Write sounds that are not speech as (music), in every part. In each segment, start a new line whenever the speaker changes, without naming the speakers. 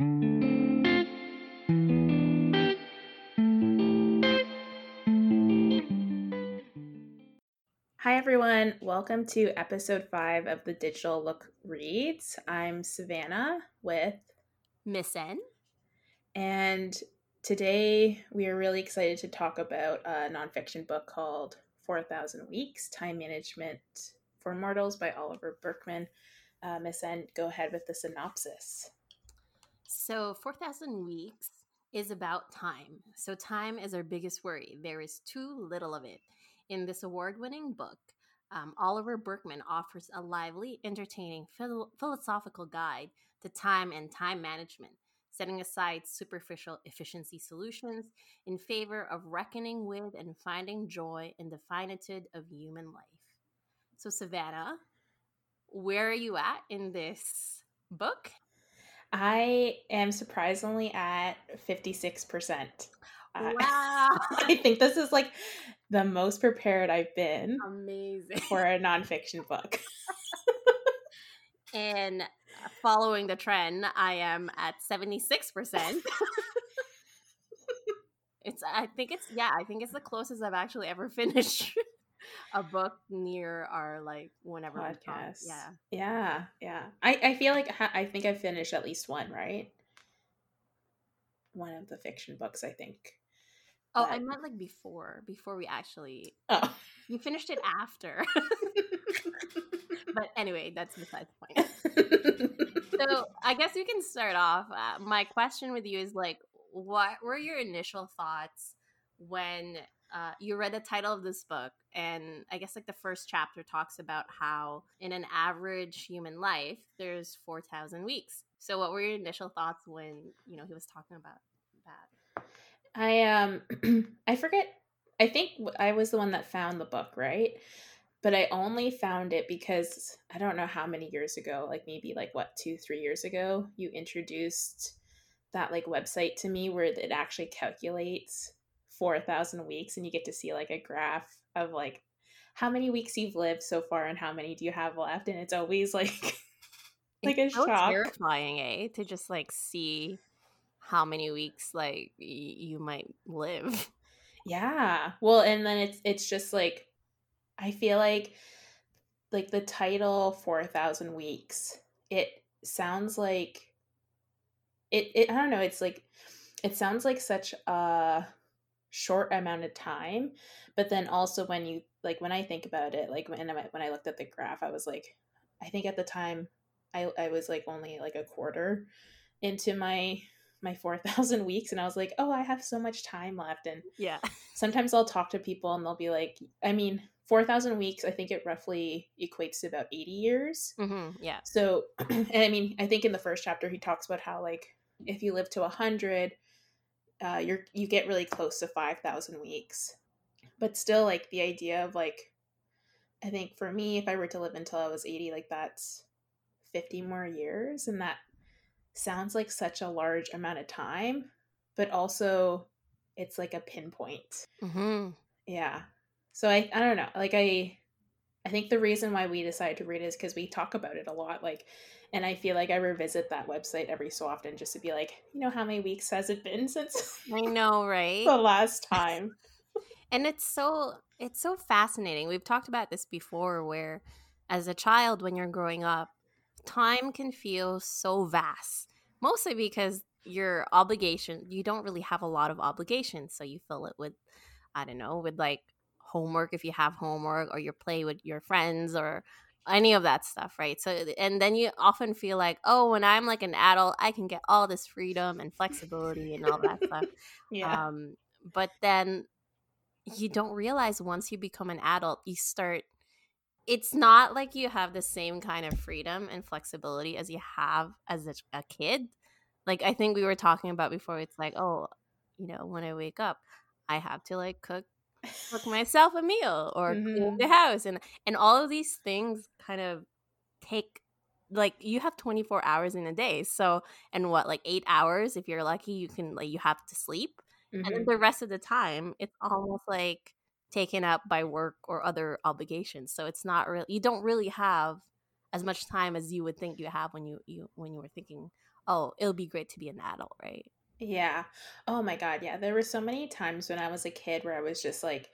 Hi, everyone. Welcome to episode five of the DigitaLook Reads. I'm Savannah with
Miss N.
And today we are really excited to talk about a nonfiction book called 4,000 Weeks Time Management for Mortals by Oliver Burkeman. Uh, Miss N, go ahead with the synopsis.
So, 4,000 Weeks is about time. So, time is our biggest worry. There is too little of it. In this award winning book, um, Oliver Burkeman offers a lively, entertaining, philo- philosophical guide to time and time management, setting aside superficial efficiency solutions in favor of reckoning with and finding joy in the finitude of human life. So, Savannah, where are you at in this book?
I am surprisingly at 56%. Uh,
Wow. (laughs)
I think this is like the most prepared I've been
Amazing.
for a nonfiction book. (laughs)
And following the trend, I am at 76%. (laughs) it's I think it's yeah, I think it's the closest I've actually ever finished a book near our like whenever
podcast.
Yeah.
Yeah, yeah. I, I feel like I think I've finished at least one, right? One of the fiction books, I think.
Oh, I meant like before, before we actually
Oh.
you finished it after. (laughs) but anyway, that's besides the point. (laughs) so I guess we can start off. Uh, my question with you is like, what were your initial thoughts when uh, you read the title of this book? And I guess like the first chapter talks about how in an average human life, there's four thousand weeks. So what were your initial thoughts when you know he was talking about that?
I um (clears throat) I forget I think I was the one that found the book, right? But I only found it because I don't know how many years ago, like maybe like what, 2 3 years ago, you introduced that like website to me where it actually calculates 4000 weeks and you get to see like a graph of like how many weeks you've lived so far and how many do you have left and it's always (laughs) like like a
It's so
shock.
terrifying, eh? To just like see how many weeks like y- you might live.
Yeah. Well, and then it's it's just like I feel like like the title 4000 weeks. It sounds like it it I don't know, it's like it sounds like such a short amount of time, but then also when you like when I think about it, like when I when I looked at the graph, I was like I think at the time I I was like only like a quarter into my my 4000 (laughs) weeks and I was like, "Oh, I have so much time left." And
Yeah.
sometimes I'll talk to people and they'll be like, I mean, 4,000 weeks, I think it roughly equates to about 80 years.
hmm Yeah.
So, (clears throat) and I mean, I think in the first chapter, he talks about how, like, if you live to 100, uh, you're, you get really close to 5,000 weeks. But still, like, the idea of, like, I think for me, if I were to live until I was 80, like, that's 50 more years. And that sounds like such a large amount of time, but also it's like a pinpoint.
hmm
Yeah. So I I don't know. Like I I think the reason why we decided to read it is because we talk about it a lot. Like and I feel like I revisit that website every so often just to be like, you know, how many weeks has it been since (laughs)
I know, right?
the last time? (laughs)
and it's so it's so fascinating. We've talked about this before where as a child when you're growing up, time can feel so vast. Mostly because your obligation, you don't really have a lot of obligations, so you fill it with I don't know, with like homework if you have homework or you play with your friends or any of that stuff, right? So and then you often feel like, "Oh, when I'm like an adult, I can get all this freedom and flexibility and all that stuff." (laughs)
Yeah.
Um, but then you don't realize once you become an adult, you start. It's not like you have the same kind of freedom and flexibility as you have as a, a kid. Like I think we were talking about before. It's like, oh, you know, when I wake up, I have to like cook cook myself a meal or clean the house, and and all of these things kind of take like you have 24 hours in a day so and what like eight hours if you're lucky you can like you have to sleep and then
Mhm.
the rest of the time it's almost like taken up by work or other obligations so it's not really you don't really have as much time as you would think you have when you, you when you were thinking oh, it'll be great to be an adult, right?
Yeah. Oh my god, yeah. There were so many times when I was a kid where I was just like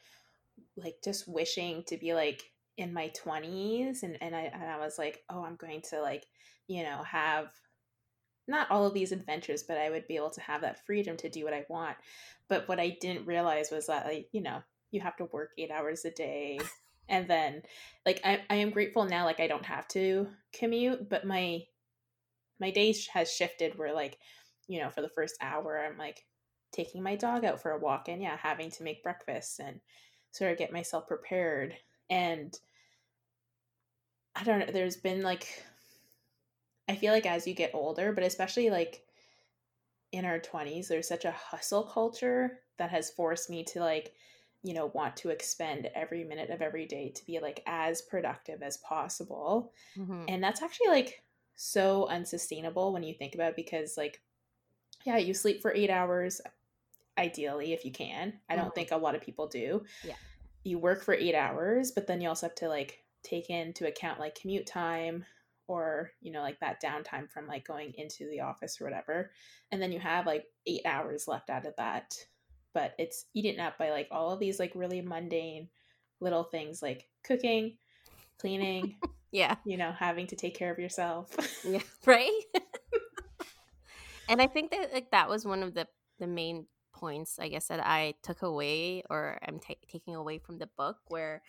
like just wishing to be like in my 20s and and I and I was like, "Oh, I'm going to like, you know, have not all of these adventures, but I would be able to have that freedom to do what I want." But what I didn't realize was that like, you know, you have to work 8 hours a day and then like I I am grateful now like I don't have to commute, but my my day has shifted where like you know, for the first hour, I'm like taking my dog out for a walk and yeah, having to make breakfast and sort of get myself prepared. And I don't know, there's been like, I feel like as you get older, but especially like in our 20s, there's such a hustle culture that has forced me to like, you know, want to expend every minute of every day to be like as productive as possible. Mm-hmm. And that's actually like so unsustainable when you think about it because like yeah, you sleep for eight hours, ideally, if you can. I don't mm-hmm. think a lot of people do.
Yeah.
You work for eight hours, but then you also have to like take into account like commute time or, you know, like that downtime from like going into the office or whatever. And then you have like eight hours left out of that. But it's eaten up by like all of these like really mundane little things like cooking, cleaning. (laughs)
yeah.
You know, having to take care of yourself.
yeah. (laughs) Right? (laughs) and I think that like that was one of the the main points I guess that I took away or I'm t- taking away from the book where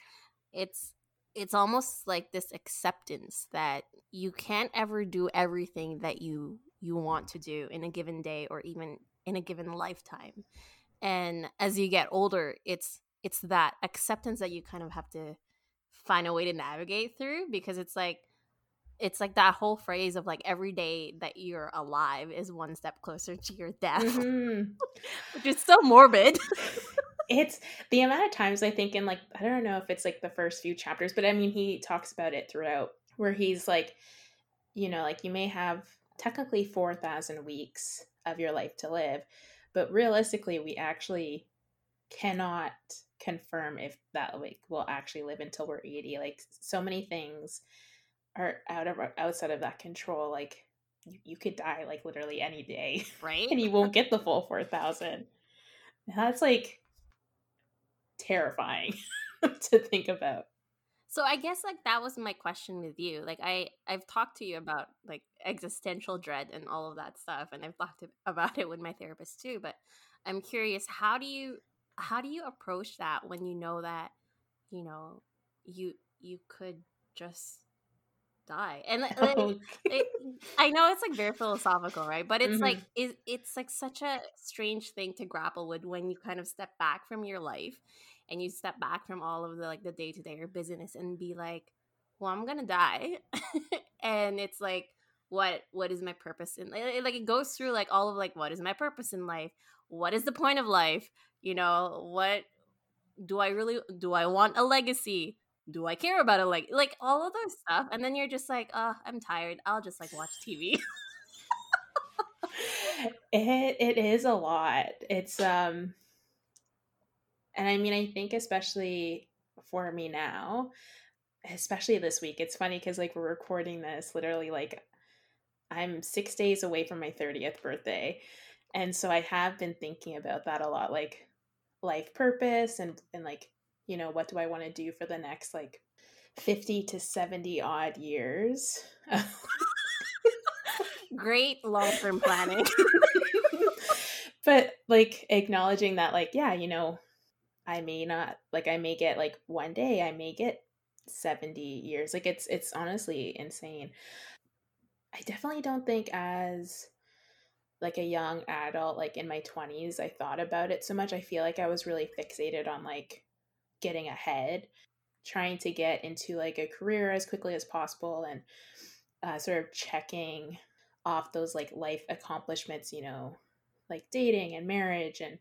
it's it's almost like this acceptance that you can't ever do everything that you you want to do in a given day or even in a given lifetime. And as you get older, it's it's that acceptance that you kind of have to find a way to navigate through because it's like it's like that whole phrase of like every day that you're alive is one step closer to your death mm-hmm. (laughs) which is so morbid (laughs)
it's the amount of times i think in like i don't know if it's like the first few chapters but i mean he talks about it throughout where he's like you know like you may have technically 4000 weeks of your life to live but realistically we actually cannot confirm if that like will actually live until we're 80 like so many things are out of outside of that control like you, you could die like literally any day (laughs)
right?
and you won't get the full 4000 that's like terrifying (laughs) to think about.
So i guess like that was my question with you like i i've talked to you about like existential dread and all of that stuff and i've talked (laughs) about it with my therapist too but i'm curious how do you how do you approach that when you know that you know you you could just die. And like, oh. it, i know it's like very philosophical right? But it's mm-hmm. like it, it's like such a strange thing to grapple with when you kind of step back from your life and you step back from all of the like the day-to-day or business and be like well i'm gonna die. (laughs) And it's like what what is my purpose in it, like it goes through like all of like what is my purpose in life? What is the point of life? You know what do i really do i want a legacy do I care about it? Like, like all of those (laughs) stuff. And then you're just like, oh, I'm tired. I'll just like watch TV. (laughs)
it it is a lot. It's um and I mean I think especially for me now, especially this week, it's funny because like we're recording this literally like I'm six days away from my 30th birthday. And so I have been thinking about that a lot, like life purpose and and like you know, what do I want to do for the next like 50 to 70 odd years? (laughs)
Great long term planning. (laughs)
but like acknowledging that, like, yeah, you know, I may not, like, I may get like one day, I may get 70 years. Like, it's, it's honestly insane. I definitely don't think as like a young adult like in my 20s i thought about it so much i feel like i was really fixated on like getting ahead, trying to get into like a career as quickly as possible and uh, sort of checking off those like life accomplishments, you know, like dating and marriage and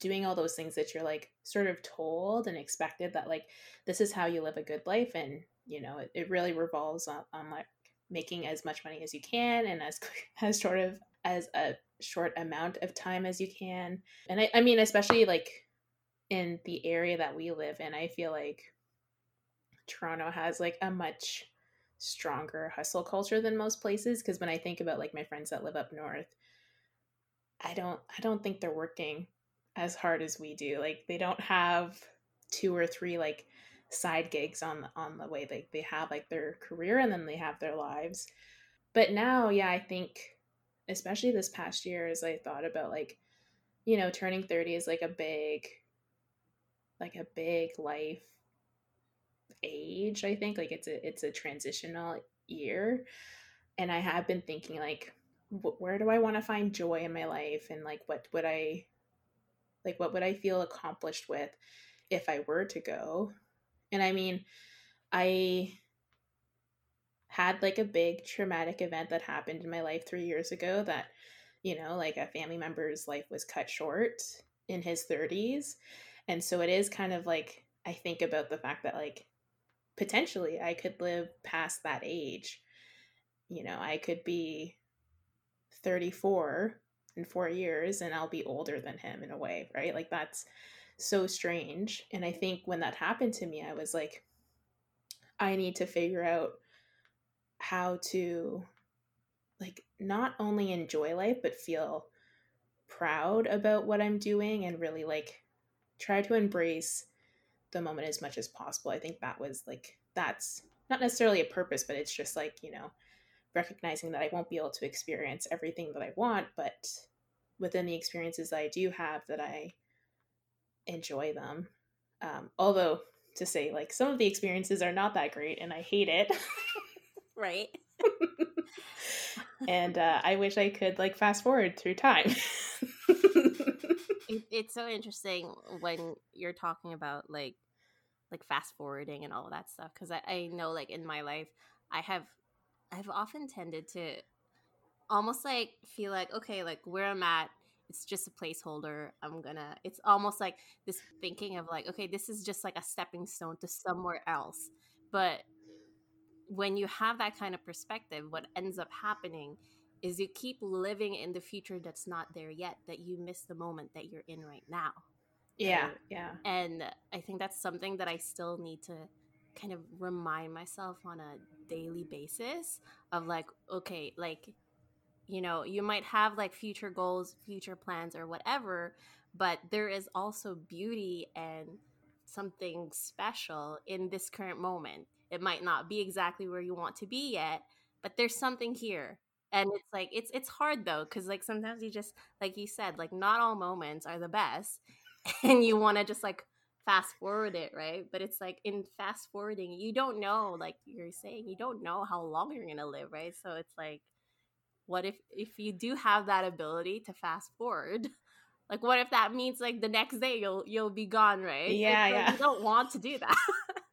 doing all those things that you're like sort of told and expected that like this is how you live a good life and you know it, it really revolves on, on like making as much money as you can and as (laughs) as sort of as a short amount of time as you can. And I, I mean especially like in the area that we live in, I feel like Toronto has like a much stronger hustle culture than most places because when I think about like my friends that live up north, I don't I don't think they're working as hard as we do. Like they don't have two or three like side gigs on on the way they they have like their career and then they have their lives. But now, yeah, I think especially this past year as I thought about like you know, turning 30 is like a big like a big life age, I think. Like it's a it's a transitional year. And I have been thinking like wh- where do I want to find joy in my life and like what would I like what would I feel accomplished with if I were to go? And I mean, I had like a big traumatic event that happened in my life 3 years ago that you know, like a family member's life was cut short in his 30s. And so it is kind of like I think about the fact that like potentially I could live past that age. You know, I could be 34 in 4 years and I'll be older than him in a way, right? Like that's so strange. And I think when that happened to me, I was like I need to figure out how to like not only enjoy life but feel proud about what I'm doing and really like try to embrace the moment as much as possible. I think that was like that's not necessarily a purpose, but it's just like, you know, recognizing that I won't be able to experience everything that I want, but within the experiences that I do have that I enjoy them. Um, although to say like some of the experiences are not that great and I hate it.
right (laughs)
and uh, I wish I could like fast forward through time. (laughs)
it, it's so interesting when you're talking about like like fast forwarding and all that stuff because I, I know like in my life I have I've often tended to almost like feel like okay like where I'm at it's just a placeholder i'm gonna it's almost like this thinking of like okay this is just like a stepping stone to somewhere else. But when you have that kind of perspective, what ends up happening is you keep living in the future that's not there yet, that you miss the moment that you're in right now.
Yeah, yeah.
And I think that's something that I still need to kind of remind myself on a daily basis of like, okay, like, you know, you might have like future goals, future plans, or whatever, but there is also beauty and something special in this current moment it might not be exactly where you want to be yet, but there's something here. And it's like it's it's hard though cuz like sometimes you just like you said like not all moments are the best (laughs) and you want to just like fast forward it, right? But it's like in fast forwarding, you don't know, like you're saying, you don't know how long you're gonna live, right? So it's like, what if if you do have that ability to fast forward? (laughs) Like, what if that means like the next day you'll you'll be gone, right?
Yeah,
like,
yeah.
You don't want to do that. (laughs)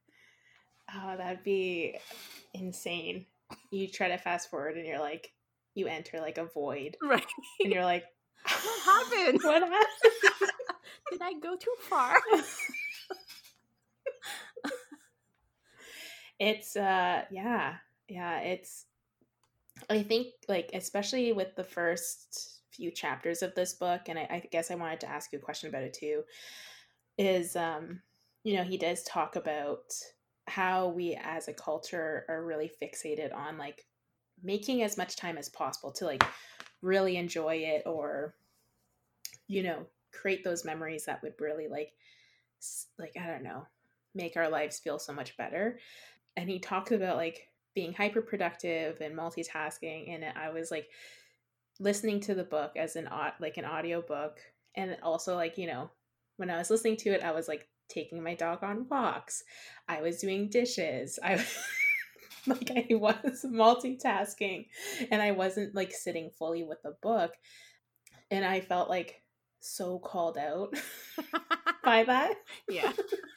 Oh, that'd be insane. You try to fast forward and you're like, you enter like a void. (laughs)
Right.
And you're like,
what happened? (laughs)
What happened? (laughs)
Did I go too far?
it's, uh, yeah. Yeah. It's, I think, like, especially with the first few chapters of this book, and I, I guess I wanted to ask you a question about it too, is, um, you know, he does talk about how we as a culture are really fixated on like making as much time as possible to like really enjoy it or you know create those memories that would really like like i don't know make our lives feel so much better and he talks about like being hyper productive and multitasking and i was like listening to the book as an like an audio book and also like you know when i was listening to it i was like taking my dog on walks. I was doing dishes. I (laughs) (laughs) like I was multitasking and I wasn't like sitting fully with the book. And I felt like so called out (laughs) by that.
Yeah.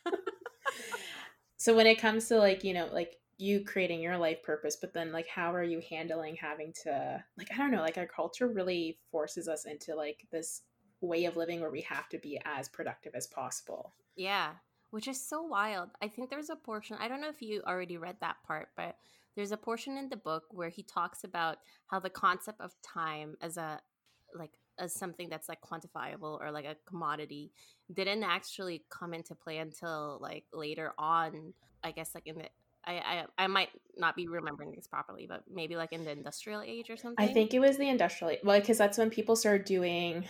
(laughs)
so when it comes to like, you know, like you creating your life purpose, but then like how are you handling having to like I don't know, like our culture really forces us into like this way of living where we have to be as productive as possible.
Yeah, which is so wild. I think there's a portion, I don't know if you already read that part, but there's a portion in the book where he talks about how the concept of time as a like as something that's like quantifiable or like a commodity didn't actually come into play until like later on, I guess like in the I, I I might not be remembering this properly, but maybe like in the industrial age or something.
I think it was the industrial well because that's when people started doing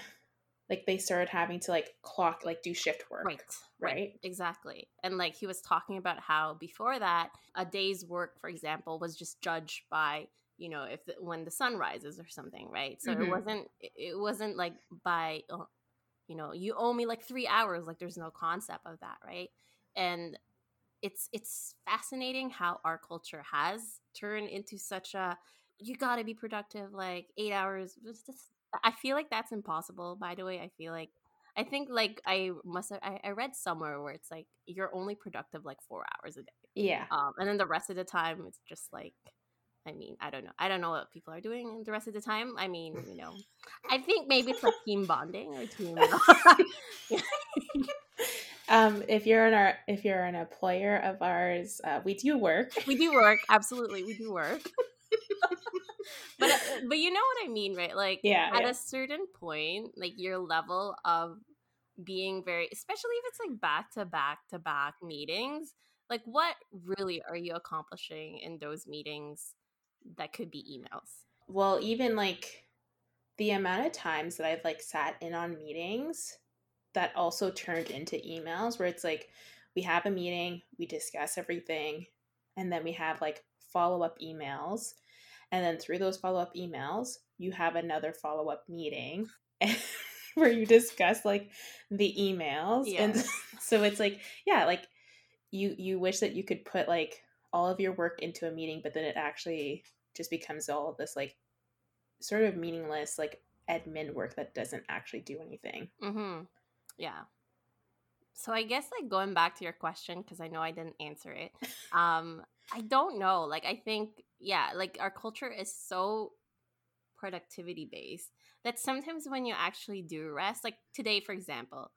like they started having to like clock like do shift work.
Right.
Right.
Right. Exactly. And like he was talking about how before that, a day's work, for example, was just judged by you know if the, when the sun rises or something, right? So
Mhm.
it wasn't it wasn't like by uh, you know you owe me like three hours. Like there's no concept of that, right? And it's it's fascinating how our culture has turned into such a you got to be productive like eight hours It's just- i feel like that's impossible by the way i feel like i think like i must have I, I read somewhere where it's like you're only productive like four hours a day
Yeah.
um and then the rest of the time it's just like i mean i don't know i don't know what people are doing the rest of the time i mean you know i think maybe it's like team bonding or team (laughs)
Um, if you're an our, if you're an employer of ours, uh, we do work.
we do work absolutely we do work (laughs) but uh, but you know what i mean right like
Yeah,
at
yeah.
a certain point like your level of being very especially if it's like back to back to back meetings like what really are you accomplishing in those meetings that could be emails
Well, even like the amount of times that I've like sat in on meetings that also turned into emails where it's like we have a meeting, we discuss everything, and then we have like follow up emails. And then through those follow up emails, you have another follow up meeting (laughs) where you discuss like the emails. And (laughs) so it's like, yeah, like you you wish that you could put like all of your work into a meeting, but then it actually just becomes all this like sort of meaningless like admin work that doesn't actually do anything.
mm-hmm yeah so i guess like going back to your question because i know i didn't answer it (laughs) um i don't know like i think yeah like our culture is so productivity based that sometimes when you actually do rest like today for example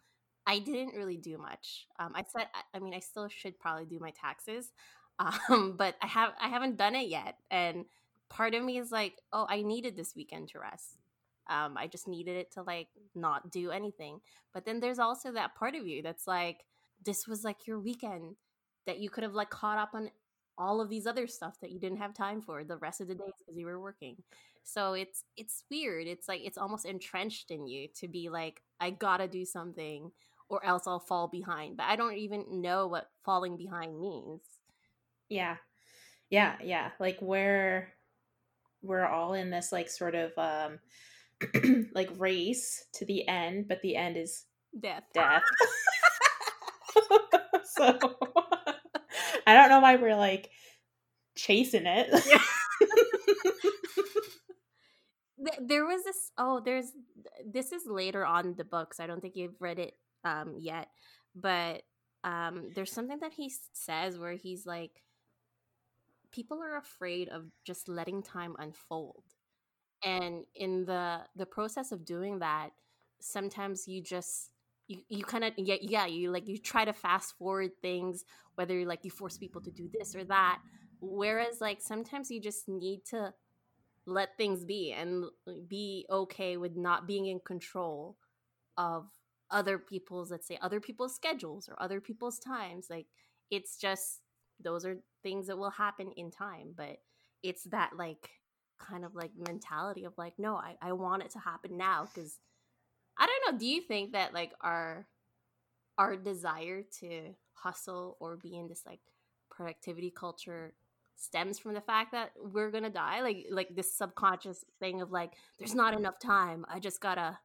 i didn't really do much. Um i said I- mean i still should probably do my taxes (laughs) um but i have i haven't done it yet and part of me is like oh i needed this weekend to rest. Um i just needed it to like not do anything. But then there's also that part of you that's like this was like your weekend that you could have like caught up on all of these other stuff that you didn't have time for the rest of the days because you were working so it's it's weird it's like it's almost entrenched in you to be like i gotta do something or else i'll fall behind but i don't even know what falling behind means
Yeah. Yeah, yeah. Like we're we're all in this like sort of um (clears throat) like race to the end, but the end is
death
death. (laughs) (laughs) so (laughs) I don't know why we're like chasing it. (laughs)
There was this oh there's this is later on the books i don't think you've read it um yet but um there's something that he says where he's like people are afraid of just letting time unfold and in the the process of doing that sometimes you just you, you kind of yeah, yeah you like you try to fast forward things whether you like you force people to do this or that. Whereas like sometimes you just need to let things be and be okay with not being in control of other people's let's say other people's schedules or other people's times. Like it's just those are things that will happen in time but it's that like kind of like mentality of like no i, I want it to happen now because i don't know do you think that like our our desire to hustle or be in this like productivity culture stems from the fact that we're gonna die? Like like this subconscious thing of like there's not enough time. I just gotta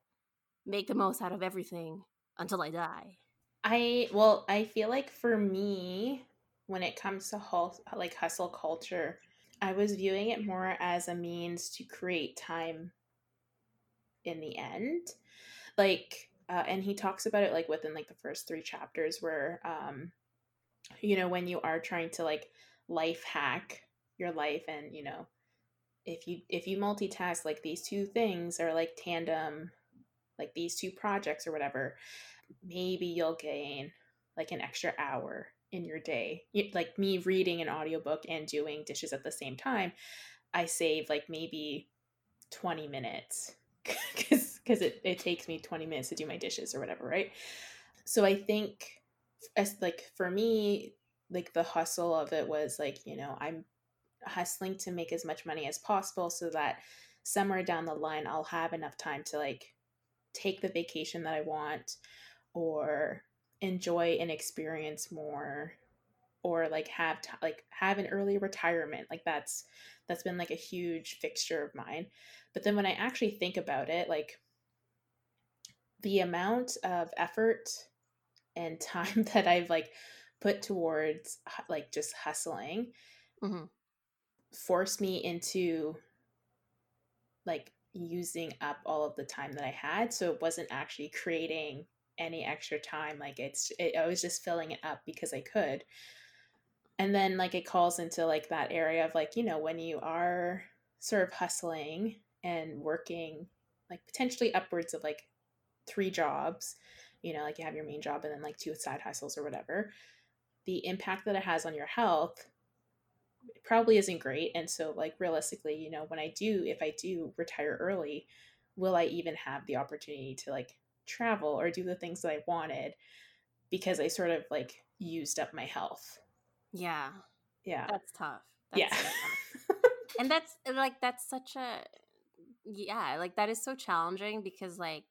make the most out of everything until i die.
I well, I feel like for me, when it comes to like hustle culture, I was viewing it more as a means to create time in the end. Like, uh, and he talks about it like within like the first three chapters, where um, you know, when you are trying to like life hack your life, and you know, if you if you multitask like these two things or like tandem, like these two projects or whatever maybe you'll gain like an extra hour in your day. Like me reading an audiobook and doing dishes at the same time, I save like maybe 20 minutes (laughs) because because it, it takes me 20 minutes to do my dishes or whatever, right? So I think as like for me, like the hustle of it was like, you know, I'm hustling to make as much money as possible so that somewhere down the line I'll have enough time to like take the vacation that I want or enjoy an experience more or like have t- like have an early retirement like that's that's been like a huge fixture of mine but then when i actually think about it like the amount of effort and time (laughs) that i've like put towards like just hustling mm-hmm. forced me into like using up all of the time that i had so it wasn't actually creating any extra time like it's it, i was just filling it up because i could and then like it calls into like that area of like you know when you are sort of hustling and working like potentially upwards of like three jobs you know like you have your main job and then like two side hustles or whatever the impact that it has on your health probably isn't great and so like realistically you know when i do if i do retire early will i even have the opportunity to like travel or do the things that I wanted because I sort of like used up my health.
Yeah.
Yeah.
That's tough. That's
yeah.
tough. (laughs) and that's like that's such a yeah, like that is so challenging because like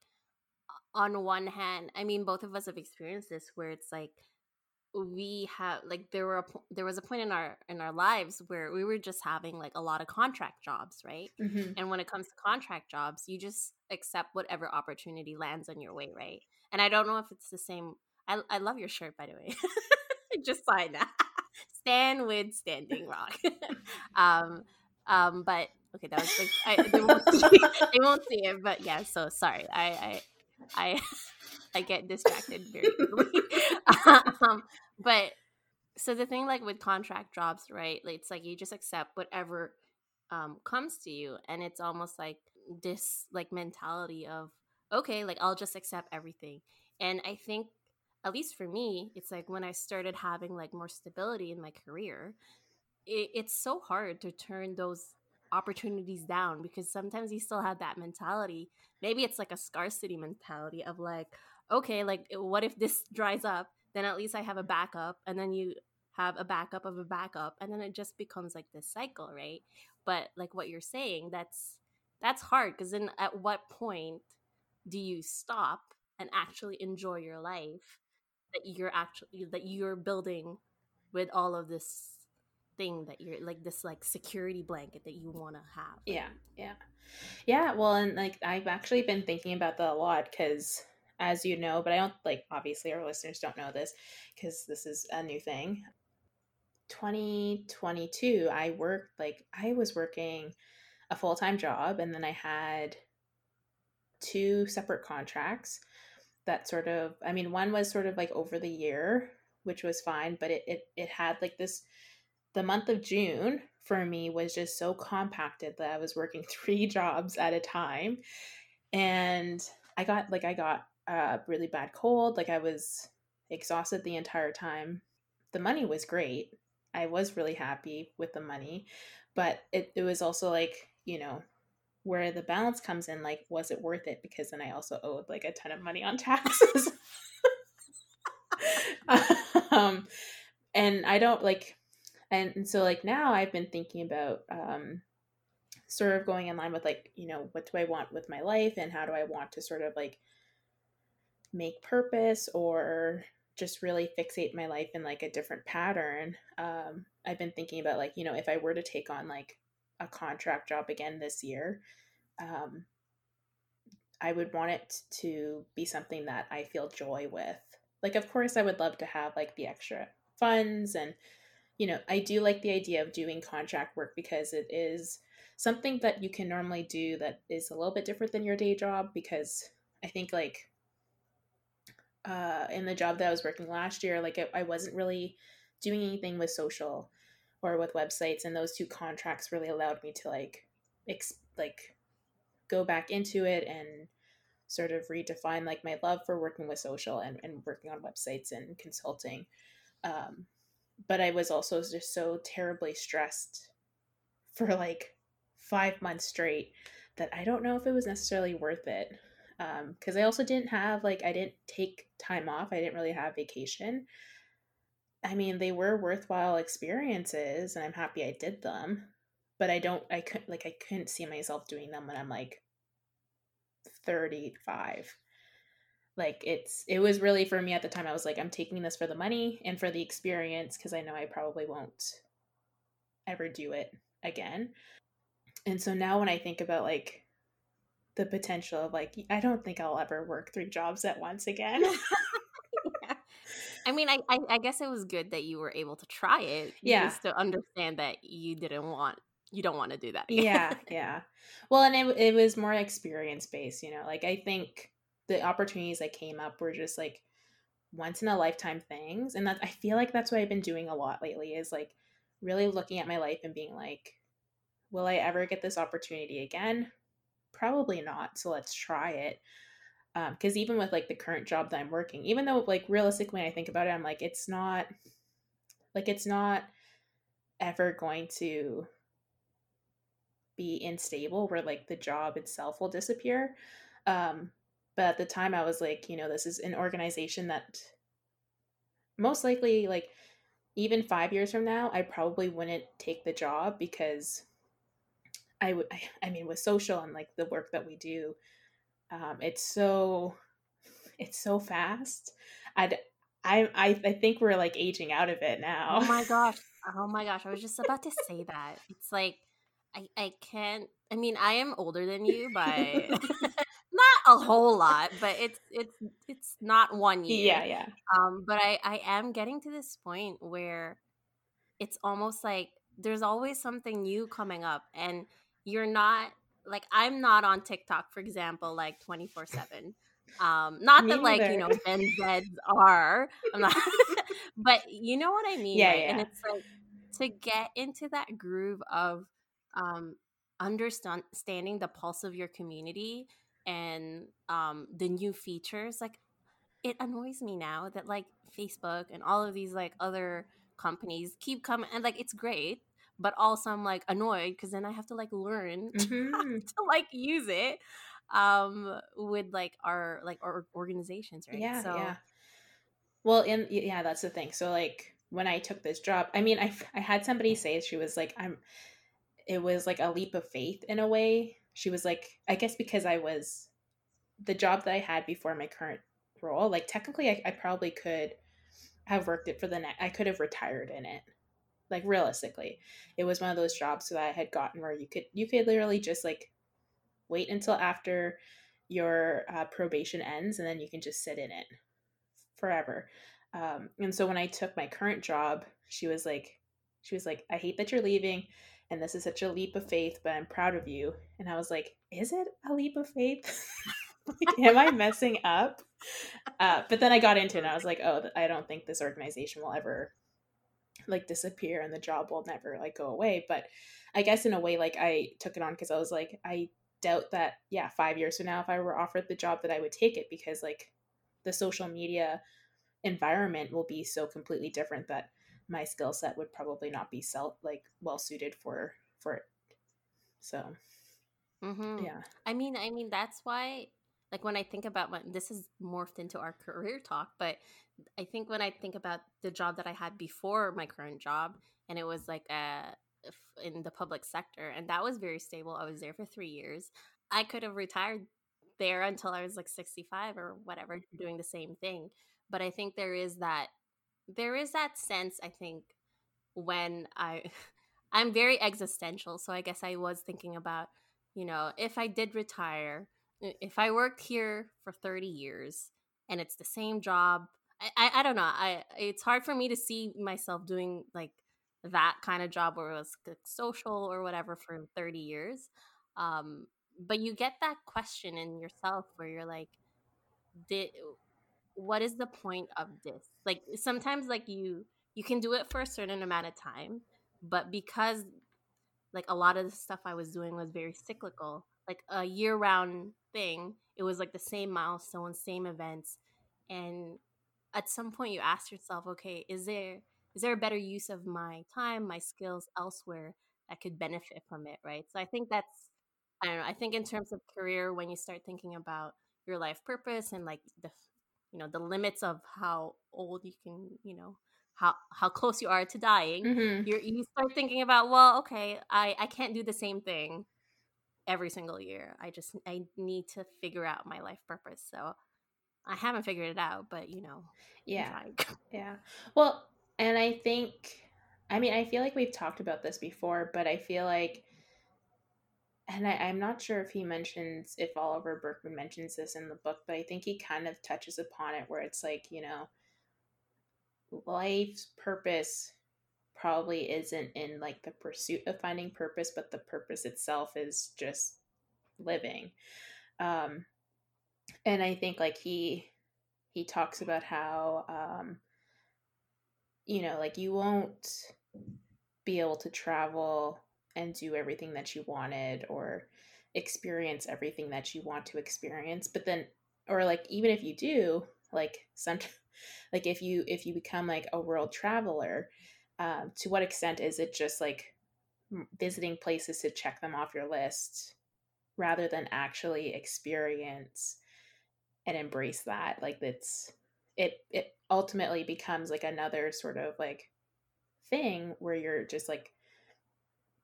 on one hand, I mean both of us have experienced this where it's like we have like there were a, there was a point in our in our lives where we were just having like a lot of contract jobs right? Mm-hmm. and when it comes to contract jobs you just accept whatever opportunity lands on your way right? And i don't know if it's the same i, I love your shirt by the way. (laughs) Just sign that. (laughs) Stand with standing rock. (laughs) Um um but okay that was like I, they, won't see, they won't see it but yeah so sorry i i (laughs) i (laughs) I get distracted very (laughs) easily. um, but so the thing like with contract jobs, right? Like, it's like you just accept whatever um, comes to you, and it's almost like this like mentality of okay, like I'll just accept everything. And I think at least for me, it's like when I started having like more stability in my career, it, it's so hard to turn those opportunities down because sometimes you still have that mentality. Maybe it's like a scarcity mentality of like, okay, like eh, what if this dries up? Then at least I have a backup, and then you have a backup of a backup, and then it just becomes like this cycle, right? But like what you're saying, that's that's hard because then at what point do you stop and actually enjoy your life that you're actually that you're building with all of this thing that you're like this like security blanket that you want to have
yeah yeah yeah well and like i've actually been thinking about that a lot because as you know, but I don't like obviously our listeners don't know this because this is a new thing. 2022, I worked like I was working a full time job and then I had two separate contracts that sort of, I mean, one was sort of like over the year, which was fine, but it, it, it had like this, the month of June for me was just so compacted that I was working (laughs) three jobs at a time. And I got like, I got a really bad cold. Like I was exhausted the entire time. The money was great. I was really happy with the money, but it, it was also like, you know, where the balance comes in, like, was it worth it? Because then I also owed like a ton of money on (laughs) taxes. (laughs) um, and I don't like, and, and so like now I've been thinking about um, sort of going in line with like, you know, what do I want with my life and how do I want to sort of like make purpose or just really fixate my life in like a different pattern um, i've been thinking about like you know if i were to take on like a contract job again this year um, i would want it to be something that i feel joy with. Like of course i would love to have like the extra funds and you know i do like the idea of doing contract work because it is something that you can normally do that is a little bit different than your day job because i think like uh, in the job that I was working last year, like I, I wasn't really doing anything with social or with websites, and those two contracts really allowed me to like ex- like go back into it and sort of redefine like my love for working with social and, and working on websites and consulting. Um, but I was also just so terribly stressed for like five months straight that I don't know if it was necessarily worth it because um, I also didn't have like I didn't take time off. I didn't really have vacation. I mean, they were worthwhile experiences and I'm happy I did them, but I don't I couldn't like I couldn't see myself doing them when I'm like 35 like it's it was really for me at the time i was like i'm taking this for the money and for the experience because i know i probably won't ever do it again and so now when i think about like the potential of like i don't think i'll ever work three jobs at once (laughs) again
yeah. (laughs) i mean I, I, I guess it was good that you were able to try it
yeah
just to understand that you didn't want you don't want to do that
again. yeah yeah well and it, it was more experience based you know like i think the opportunities that came up were just like once in a lifetime things and that i feel like that's what i've been doing a lot lately is like really looking at my life and being like will i ever get this opportunity again? Probably not so let's try it. Because um, even with like the current job that i'm working even though like realistically when i think about it i'm like it's not like it's not ever going to be unstable where like the job itself will disappear. Um but at the time i was like you know this is an organization that most likely like even five years from now i probably wouldn't take the job because i would i mean with social and like the work that we do um, it's so it's so fast i'd I, I I think we're like aging out of it now.
Oh my gosh. (laughs) Oh my gosh. I was just about to say that. It's like I I can't I mean, I am older than you by (laughs) (laughs) a whole lot, but it's it's it's not one year.
Yeah, yeah.
Um, but I I am getting to this point where it's almost like there's always something new coming up, and you're not like I'm not on TikTok, for example, like twenty four seven. Um, not Me that like you know (laughs) Gen Zs are, I'm not, (laughs) but you know what I mean.
Yeah,
right?
yeah.
And it's like to get into that groove of um understanding the pulse of your community and um, the new features like it annoys me now that like facebook and all of these like other companies keep coming and like it's great but also i'm like annoyed because then i have to like learn (laughs) mm-hmm. to like use it um with like our like our organizations right?
Yeah so yeah. Well and yeah that's the thing. So like when i took this job i mean i i had somebody say she was like i'm it was like a leap of faith in a way she was like, I guess because I was the job that I had before my current role, like technically I, I probably could have worked it for the next, I could have retired in it. Like realistically, it was one of those jobs that I had gotten where you could, you could literally just like wait until after your uh, probation ends and then you can just sit in it forever. Um, and so when I took my current job, she was like, she was like, I hate that you're leaving and this is such a leap of faith, but I'm proud of you. And I was like, is it a leap of faith? (laughs) am I messing up? Uh, but then I got into it and I was like, oh, I don't think this organization will ever like disappear and the job will never like go away. But I guess in a way, like I took it on because I was like, I doubt that, yeah, five years from now, if I were offered the job, that I would take it because like the social media environment will be so completely different that my skill set would probably not be self like well suited for for it. So
mm-hmm.
yeah.
I mean i mean that's why like when i think about my this is morphed into our career talk but i think when i think about the job that i had before my current job and it was like a in the public sector and that was very stable. I was there for three years. I could have retired there until i was like 65 or whatever doing the same thing. But i think there is that there is that sense i think when i (laughs) i'm very existential so i guess i was thinking about you know if i did retire if i worked here for 30 years and it's the same job I, I, I don't know i it's hard for me to see myself doing like that kind of job where it was social or whatever for 30 years um but you get that question in yourself where you're like did what is the point of this? Like sometimes like you you can do it for a certain amount of time but because like a lot of the stuff i was doing was very cyclical like a year round thing it was like the same milestones same events and at some point you ask yourself okay is there is there a better use of my time my skills elsewhere that could benefit from it? Right? So i think that's i don't know i think in terms of career when you start thinking about your life purpose and like the you know the limits of how old you can you know how how close you are to dying,
Mhm.
you you start thinking about, well, okay, I I can't do the same thing every single year. I just I need to figure out my life purpose. So I haven't figured it out, but you know,
Yeah. Yeah. Well, and I think, I mean, I feel like we've talked about this before, but I feel like, and I, I'm not sure if he mentions, if Oliver Burkeman mentions this in the book, but I think he kind of touches upon it where it's like, you know, life's purpose probably isn't in like the pursuit of finding purpose, but the purpose itself is just living. Um, and I think like he he talks about how um, you know like you won't be able to travel and do everything that you wanted or experience everything that you want to experience but then or like even if you do like some (laughs) like if you if you become like a world traveler um, to what extent is it just like visiting places to check them off your list rather than actually experience and embrace that? Like it's it it ultimately becomes like another sort of like thing where you're just like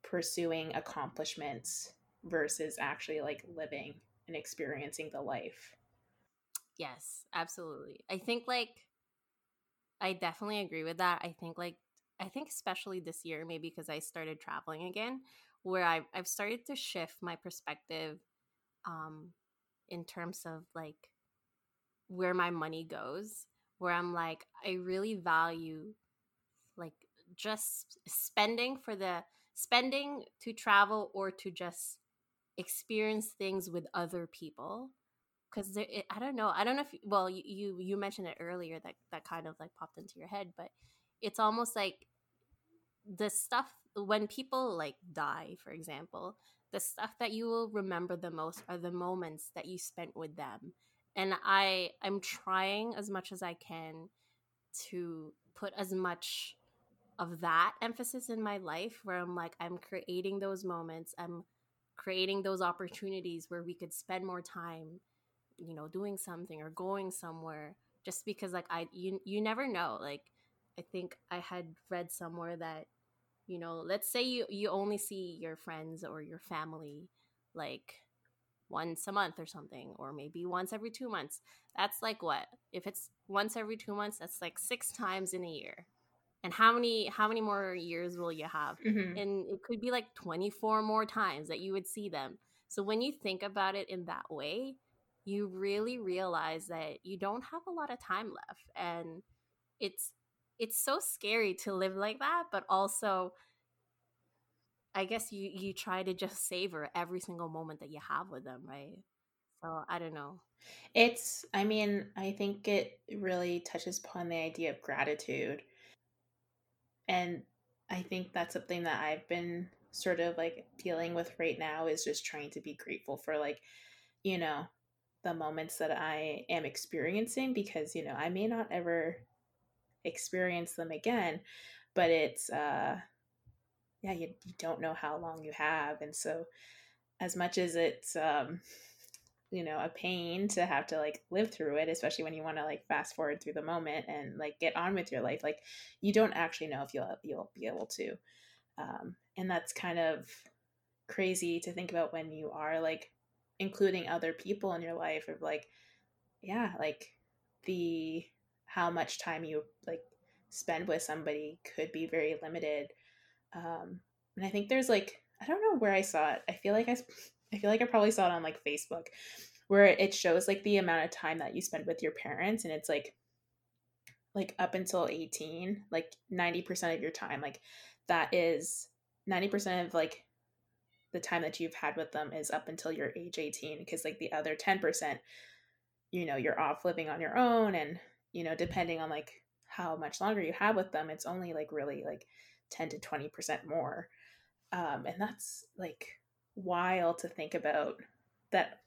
pursuing accomplishments versus actually like living and experiencing the life
Yes, absolutely. I think like I definitely agree with that. I think like I think especially this year, maybe because I started traveling again, where I've I've started to shift my perspective um in terms of like where my money goes, where I'm like, I really value like just spending for the spending to travel or to just experience things with other people? Because i don't know i don't know if well you, you mentioned it earlier that that kind of like popped into your head but it's almost like the stuff when people like die for example the stuff that you will remember the most are the moments that you spent with them and i i'm trying as much as i can to put as much of that emphasis in my life where i'm like i'm creating those moments i'm creating those opportunities where we could spend more time you know doing something or going somewhere just because like i you you never know like i think i had read somewhere that you know let's say you you only see your friends or your family like once a month or something or maybe once every 2 months. That's like what? If it's once every 2 months that's like 6 times in a year and how many how many more years will you have?
Mm-hmm.
and it could be like 24 more times that you would see them. So when you think about it in that way you really realize that you don't have a lot of time left. And it's it's so scary to live like that but also i guess you you try to just savor every single moment that you have with them right? So i don't know.
It's i mean i think it really touches upon the idea of gratitude and i think that's something that i've been sort of like dealing with right now is just trying to be grateful for like you know the moments that I am experiencing because, you know, I may not ever experience them again, but it's, uh, yeah, you, you don't know how long you have. And so, as much as it's, um, you know, a pain to have to like live through it, especially when you want to like fast forward through the moment and like get on with your life, like you don't actually know if you'll you'll be able to, um, and that's kind of crazy to think about when you are like including other people in your life of like yeah like the how much time you like spend with somebody could be very limited. Um and i think there's like i don't know where i saw it. I feel like i i feel like i probably saw it on like facebook where it shows like the amount of time that you spend with your parents and it's like like up until 18 like 90% of your time like that is 90% of like the time that you've had with them is up until you're age 18 because like the other 10% you know you're off living on your own and you know depending on like how much longer you have with them it's only like really like 10 to 20% more. Um, and that's like wild to think about that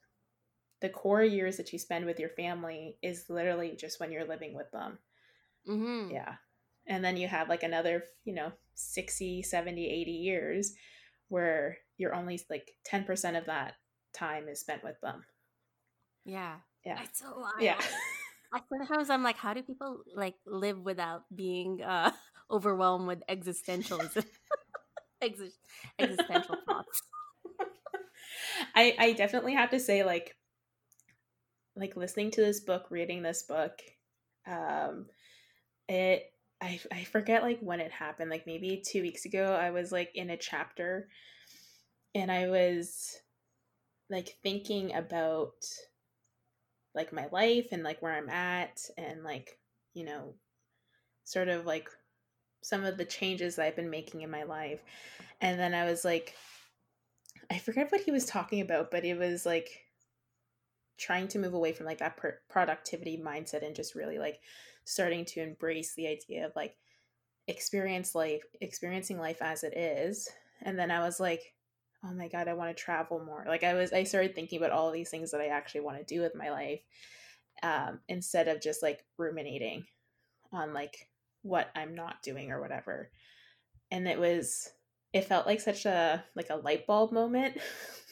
the core years that you spend with your family is literally just when you're living with them
mm-hmm.
yeah and then you have like another you know 60 70 80 years where you're only like 10% of that time is spent with them.
Yeah.
Yeah.
It's a lot.
Yeah. (laughs)
I sometimes I'm like, how do people like live without being uh (laughs) overwhelmed with existentialism? (laughs) Exist- existential thoughts.
I I definitely have to say like like listening to this book, reading this book, um it I I forget like when it happened, like maybe 2 weeks ago I was like in a chapter and I was like thinking about like my life and like where I'm at and like, you know, sort of like some of the changes I've been making in my life. And then I was like, I forget what he was talking about, but it was like trying to move away from like that productivity mindset and just really like starting to embrace the idea of like experience life, experiencing life as it is. And then I was like, oh my god, I want to travel more. Like I was, I started thinking about all these things that I actually want to do with my life, um, instead of just like ruminating on like what I'm not doing or whatever. And it was, it felt like such a like a light bulb moment.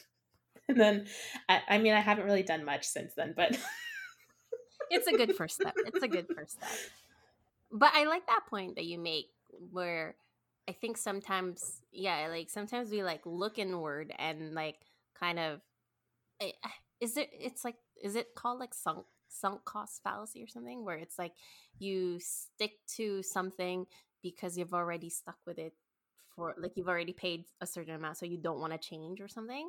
(laughs) and then, I, I mean, I haven't really done much since then, but (laughs)
it's a good first step. It's a good first step. But I like that point that you make where I think sometimes, yeah, like sometimes we like look inward and like kind of, eh, is it? It's like, is it called like sunk sunk cost fallacy or something, where it's like you stick to something because you've already stuck with it for like you've already paid a certain amount, so you don't want to change or something.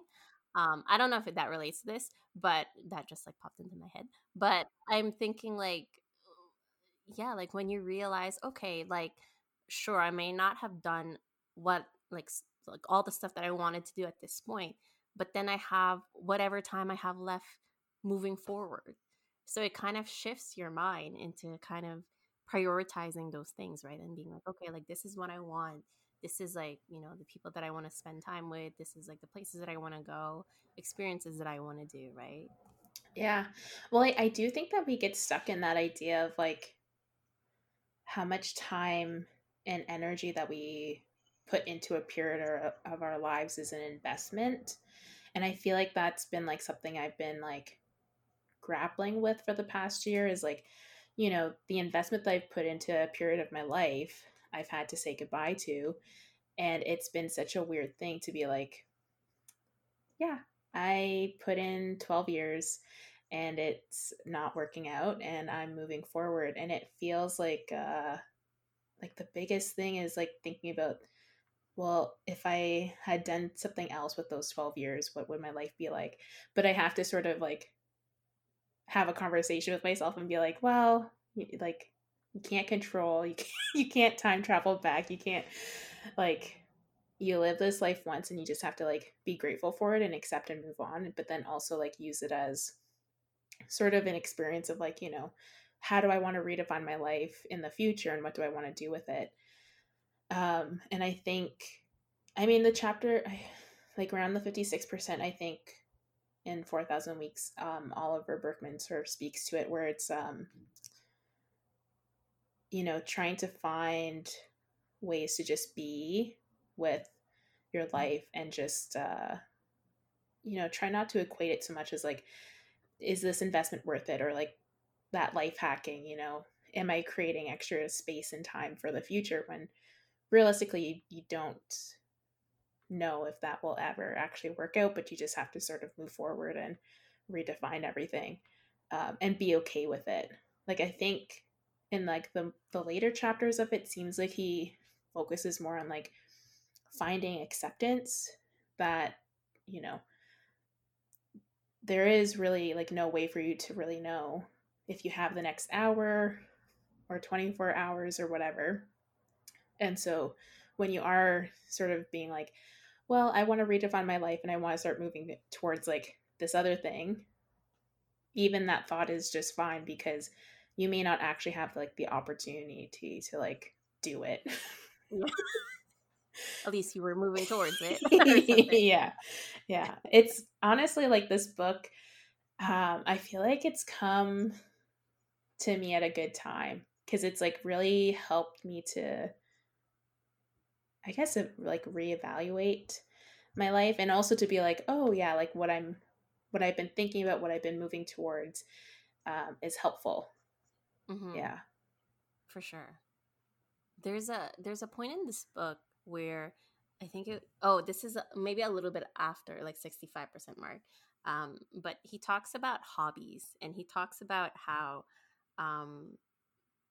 Um, I don't know if that relates to this, but that just like popped into my head. But I'm thinking like, yeah, like when you realize, okay, like sure i may not have done what like like all the stuff that i wanted to do at this point but then i have whatever time i have left moving forward so it kind of shifts your mind into kind of prioritizing those things right and being like okay like this is what i want this is like you know the people that i want to spend time with this is like the places that i want to go experiences that i want to do right?
Yeah. Well I, I do think that we get stuck in that idea of like how much time and energy that we put into a period uh, of our lives is an investment. And i feel like that's been like something i've been like grappling with for the past year is like you know the investment that i've put into a period of my life i've had to say goodbye to and it's been such a weird thing to be like yeah i put in 12 years and it's not working out and i'm moving forward. And it feels like uh like the biggest thing is like thinking about well if i had done something else with those 12 years what would my life be like? But i have to sort of like have a conversation with myself and be like well like you can't control you can't, (laughs) you can't time travel back you can't like you live this life once and you just have to like be grateful for it and accept and move on but then also like use it as sort of an experience of like you know how do I want to redefine my life in the future and what do I want to do with it? Um, and I think, I mean, the chapter, like around the 56%, I think in 4,000 Weeks, um, Oliver Burkeman sort of speaks to it where it's, um, you know, trying to find ways to just be with your life and just, uh, you know, try not to equate it so much as like, is this investment worth it? Or like, that life hacking, you know, am I creating extra space and time for the future when realistically you, you don't know if that will ever actually work out, but you just have to sort of move forward and redefine everything um, and be okay with it. Like I think in like the the later chapters of it seems like he focuses more on like finding acceptance that you know there is really like no way for you to really know if you have the next hour or 24 hours or whatever. And so when you are sort of being like, well, I want to redefine my life and I want to start moving towards like this other thing, even that thought is just fine because you may not actually have like the opportunity to, to like do it.
Yeah. (laughs) At least you were moving towards it. (laughs)
yeah. Yeah. It's honestly like this book, um, I feel like it's come to me at a good time because it's like really helped me to I guess like reevaluate my life and also to be like, oh yeah, like what I'm what I've been thinking about, what I've been moving towards um, is helpful.
Mhm.
Yeah.
for sure. There's a there's a point in this book where I think it oh this is maybe a little bit after like 65% mark. Um, but he talks about hobbies and he talks about how um,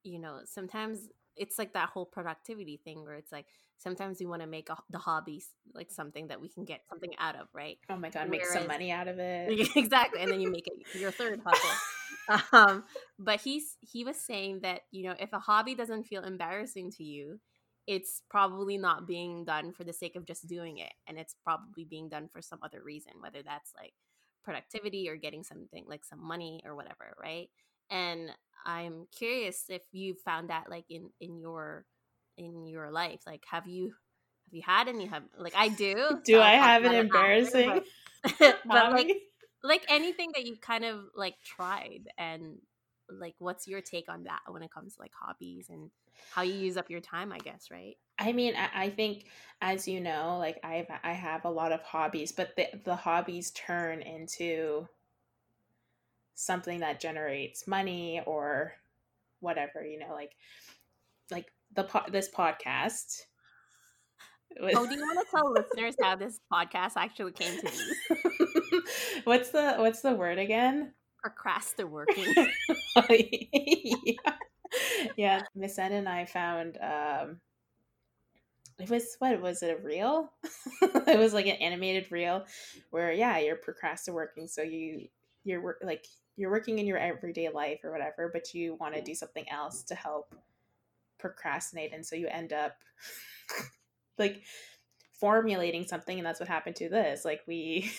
you know sometimes it's like that whole productivity thing where it's like sometimes we want to make a, the hobbies like something that we can get something out of right
Oh my god, make some money out of it. (laughs)
exactly and then you make it your third hustle (laughs) um but he's he was saying that you know if a hobby doesn't feel embarrassing to you it's probably not being done for the sake of just doing it and it's probably being done for some other reason whether that's like productivity or getting something like some money or whatever right and i'm curious if you found that like in in your in your life like have you have you had any have like i do
Do
I'll
I have an
after,
embarrassing
but, (laughs) but like
hobby?
Like anything that you kind of like tried and like what's your take on that when it comes to like hobbies and how you use up your time i guess right
I mean, I, I think, as you know, like I've I have a lot of hobbies, but the the hobbies turn into something that generates money or whatever, you know, like like the po- this podcast. was-
oh do you want to tell listeners how this podcast actually came to be (laughs)
what's the what's the word again?
procrastinating (laughs)
yeah. yeah, Miss N and I found um it was what was it a reel? (laughs) it was like an animated reel where yeah, you're procrastinating so you you're like you're working in your everyday life or whatever, but you want to do something else to help procrastinate and so you end up like formulating something and that's what happened to this. Like we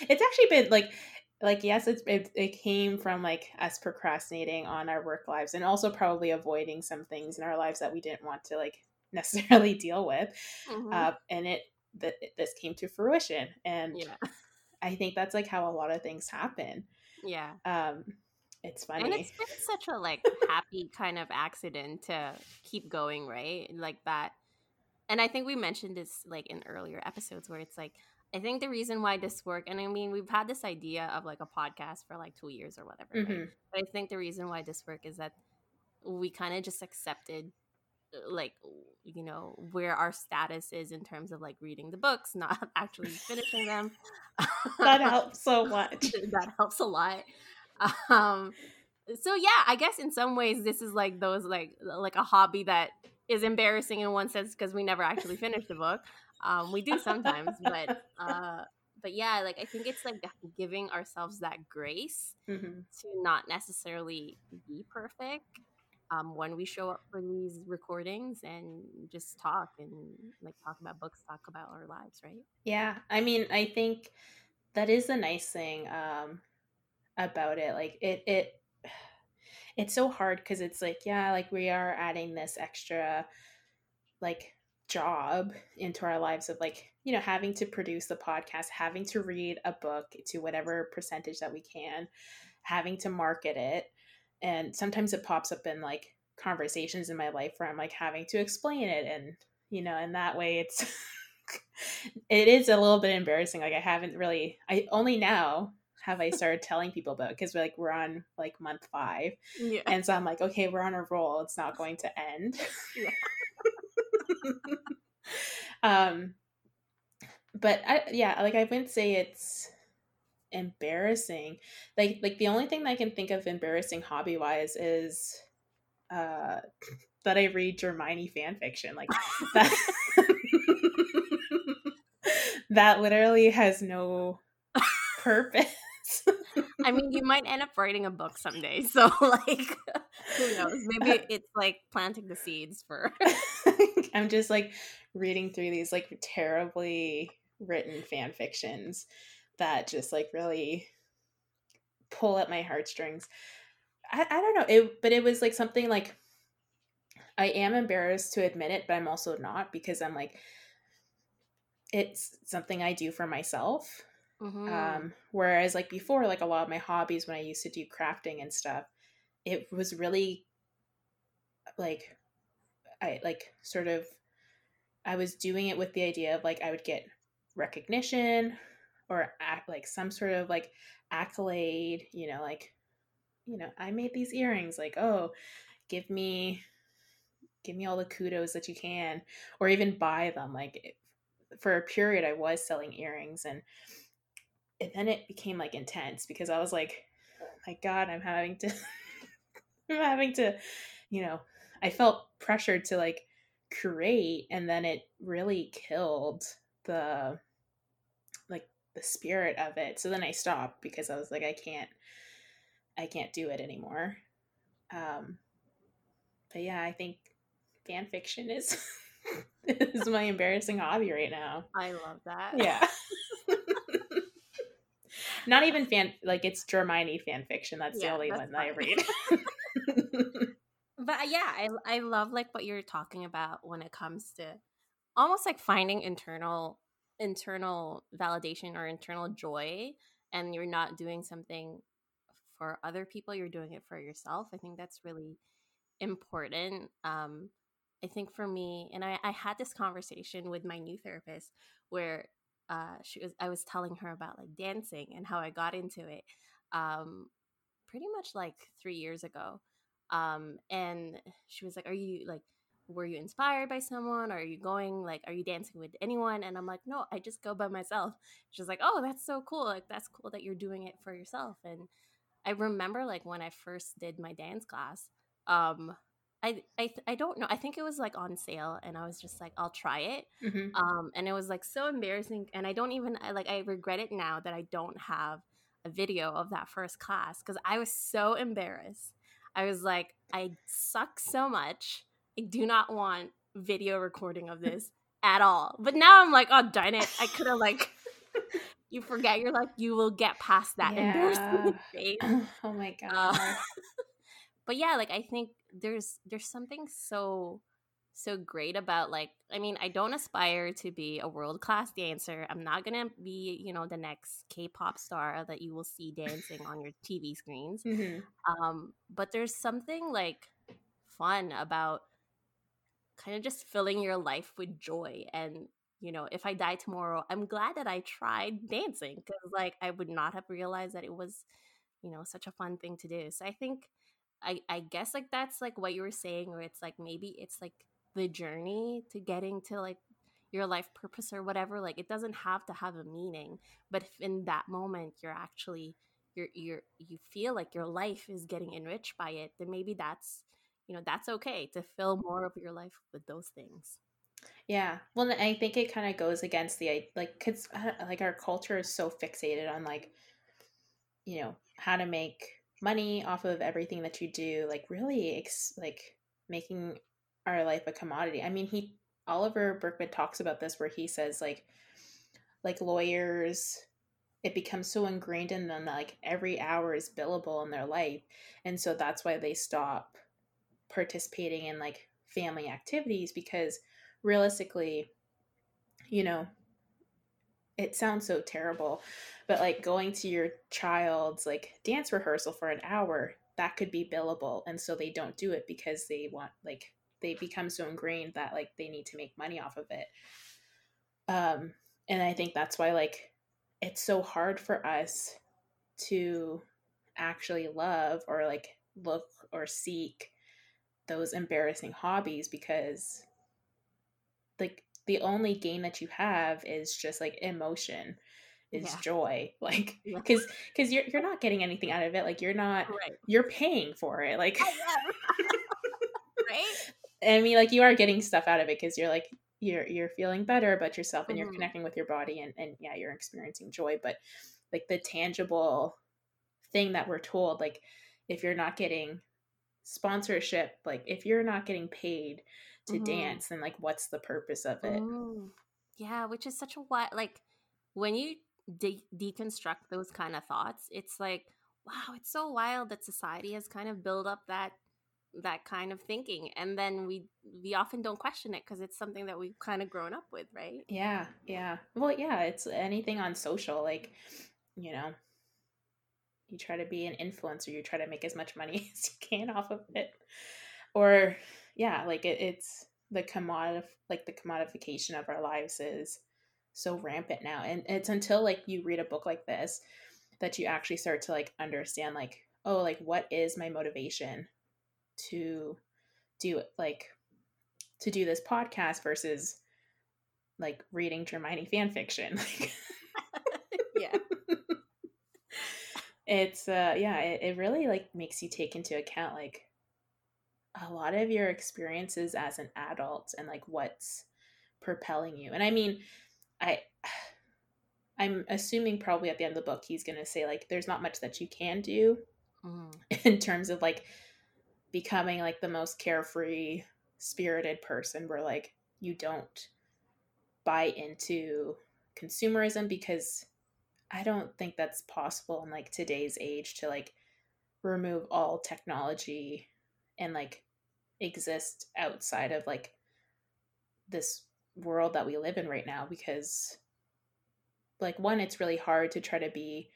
it's actually been like like yes it's it, it came from like us procrastinating on our work lives and also probably avoiding some things in our lives that we didn't want to like (laughs) necessarily deal with
Mhm.
uh, and it that this came to fruition and
yeah.
I think that's like how a lot of things happen.
Yeah.
Um it's funny
and it's been such a like (laughs) happy kind of accident to keep going right? Like that and i think we mentioned this like in earlier episodes where it's like i think the reason why this worked, and i mean we've had this idea of like a podcast for like two years or whatever right?
Mhm.
but i think the reason why this worked is that we kind of just accepted uh, like you know where our status is in terms of like reading the books (laughs) not actually finishing them
that (laughs) helps so (laughs) much
that helps a lot um so yeah i guess in some ways this is like those like like a hobby that is embarrassing in one sense because we never actually finished the book um we do sometimes but (laughs) uh but yeah like i think it's like giving ourselves that grace
Mhm.
to not necessarily be perfect um, when we show up for these recordings and just talk and like talk about books, talk about our lives, right?
Yeah, I mean, I think that is a nice thing um, about it. Like it, it, (sighs) it's so hard because it's like, yeah, like we are adding this extra, like job into our lives of like you know having to produce the podcast having to read a book to whatever percentage that we can having to market it. And sometimes it pops up in like conversations in my life where i'm like having to explain it and you know and that way it's (laughs) it is a little bit embarrassing like i haven't really i only now have i started telling people about because we're like we're on like month five.
Yeah.
and so i'm like okay we're on a roll. It's not going to end (laughs) (laughs) um but i yeah like i wouldn't say it's embarrassing. Like like the only thing that i can think of embarrassing hobby wise is uh that i read Hermione fan fiction like that (laughs) (laughs) that literally has no purpose (laughs)
I mean, you might end up writing a book someday. So, (laughs) like, who knows? Maybe (laughs) it's like planting the seeds for.
I'm just like reading through these like terribly written fan fictions that just like really pull at my heartstrings. I, I don't know. It but it was like something like I am embarrassed to admit it, but I'm also not because I'm like it's something I do for myself.
Mhm.
Um, whereas like before, like a lot of my hobbies when I used to do crafting and stuff, it was really like I like sort of I was doing it with the idea of like I would get recognition or act like some sort of like accolade, you know, like you know, I made these earrings. Like, oh, give me, give me all the kudos that you can, or even buy them. Like, for a period, I was selling earrings, and and then it became like intense because I was like, oh my God, I'm having to, (laughs) I'm having to, you know, I felt pressured to like create, and then it really killed the like the spirit of it. So then I stopped because I was like, I can't I can't do it anymore. Um, but yeah, I think fan fiction is (laughs) is my embarrassing hobby right now.
I love that.
Yeah. (laughs) Not even fan like it's Germani fan fiction. That's yeah, the only that's one I read. (laughs) (laughs)
but uh, yeah, I I love like what you're talking about when it comes to almost like finding internal internal validation or internal joy and you're not doing something for other people you're doing it for yourself i think that's really important um i think for me and i i had this conversation with my new therapist where uh she was i was telling her about like dancing and how i got into it um pretty much like three years ago. Um and she was like are you like were you inspired by someone? Or are you going like are you dancing with anyone? And i'm like no i just go by myself. She's like oh that's so cool. Like that's cool that you're doing it for yourself. And I remember like when I first did my dance class, um, I, I I don't know. I think it was like on sale, and I was just like, I'll try it. Mm-hmm. Um, and it was like so embarrassing, and I don't even I, like I regret it now that I don't have a video of that first class because I was so embarrassed. I was like, I suck so much. I do not want video recording of this (laughs) at all. But now I'm like, oh darn it! I could have like (laughs) you forget you're like you will get past that yeah. embarrassing phase. (laughs)
oh my god. Uh,
but yeah, like I think there's there's something so so great about like I mean, I don't aspire to be a world-class dancer. I'm not going to be, you know, the next K-pop star that you will see dancing on your TV screens. Mm-hmm. Um, but there's something like fun about kind of just filling your life with joy and you know, if I die tomorrow, I'm glad that I tried dancing because, like, I would not have realized that it was, you know, such a fun thing to do. So I think, I, I guess, like, that's like what you were saying, where it's like maybe it's like the journey to getting to like your life purpose or whatever. Like, it doesn't have to have a meaning, but if in that moment you're actually, you're, you're, you feel like your life is getting enriched by it, then maybe that's, you know, that's okay to fill more of your life with those things.
Yeah. Well, I think it kind of goes against the like cuz uh, like our culture is so fixated on like you know, how to make money off of everything that you do, like really ex- like making our life a commodity. I mean, he Oliver Burkeman talks about this where he says like like lawyers it becomes so ingrained in them that like every hour is billable in their life. And so that's why they stop participating in like family activities because realistically, you know, it sounds so terrible, but like going to your child's like dance rehearsal for an hour, that could be billable. And so they don't do it because they want like they become so ingrained that like they need to make money off of it. Um and I think that's why like it's so hard for us to actually love or like look or seek those embarrassing hobbies because like the only gain that you have is just like emotion is yeah. joy (laughs) like because because you're you're not getting anything out of it like you're not right. you're paying for it like (laughs) right (laughs) i mean like you are getting stuff out of it because you're like you're you're feeling better about yourself and mm-hmm. you're connecting with your body and and yeah you're experiencing joy but like the tangible thing that we're told like if you're not getting sponsorship like if you're not getting paid to mm-hmm. dance and like what's the purpose of it
mm. yeah which is such a wild like when you de- deconstruct those kind of thoughts it's like wow it's so wild that society has kind of built up that that kind of thinking and then we we often don't question it because it's something that we've kind of grown up with right
yeah yeah well yeah it's anything on social like you know you try to be an influencer you try to make as much money (laughs) as you can off of it or yeah, like it, it's the commodif like the commodification of our lives is so rampant now. And it's until like you read a book like this that you actually start to like understand like, oh, like what is my motivation to do it like to do this podcast versus like reading Hermione fan fiction. (laughs) Like, (laughs) yeah. (laughs) it's uh yeah, it, it really like makes you take into account like a lot of your experiences as an adult and like what's propelling you. And I mean, I (sighs) I'm assuming probably at the end of the book he's going to say like there's not much that you can do mm. (laughs) in terms of like becoming like the most carefree spirited person where like you don't buy into consumerism because I don't think that's possible in like today's age to like remove all technology and like exist outside of like this world that we live in right now because like one it's really hard to try to be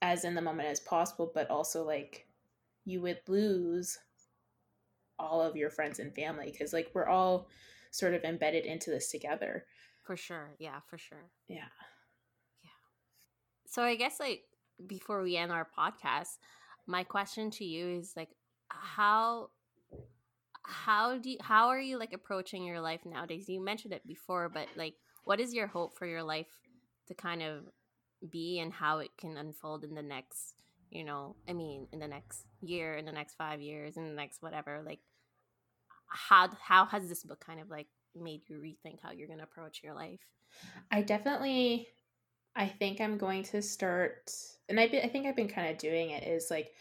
as in the moment as possible but also like you would lose all of your friends and family because like we're all sort of embedded into this together.
For sure. Yeah for sure.
Yeah.
Yeah. So i guess like before we end our podcast my question to you is like how how do you, how are you like approaching your life nowadays? You mentioned it before but like what is your hope for your life to kind of be and how it can unfold in the next you know i mean in the next year in the next five years in the next whatever? Like how how has this book kind of like made you rethink how you're going to approach your life?
I definitely i think i'm going to start and i, I think i've been kind of doing it is like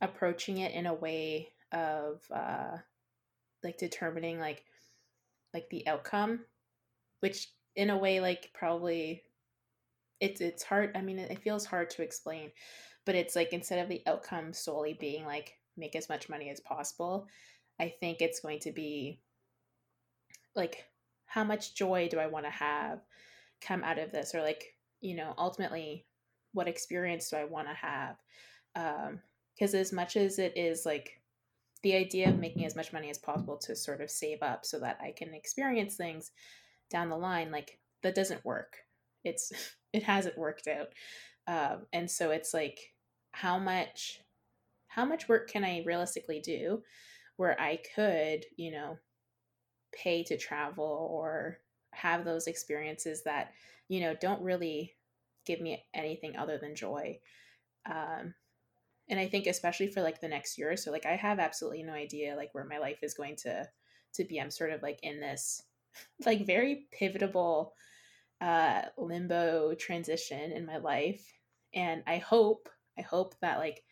approaching it in a way of uh like determining like like the outcome which in a way like probably it's it's hard i mean it feels hard to explain but it's like instead of the outcome solely being like make as much money as possible i think it's going to be like how much joy do i want to have come out of this? Or like you know ultimately what experience do i want to have? Um because as much as it is like the idea of making as much money as possible to sort of save up so that i can experience things down the line like that doesn't work. It's (laughs) it hasn't worked out. Um, and so it's like how much how much work can i realistically do where i could you know pay to travel or have those experiences that you know don't really give me anything other than joy? Um, and i think especially for like the next year so like i have absolutely no idea like where my life is going to to be i'm sort of like in this (laughs) like very pivotal uh, limbo transition in my life. And I hope, I hope that like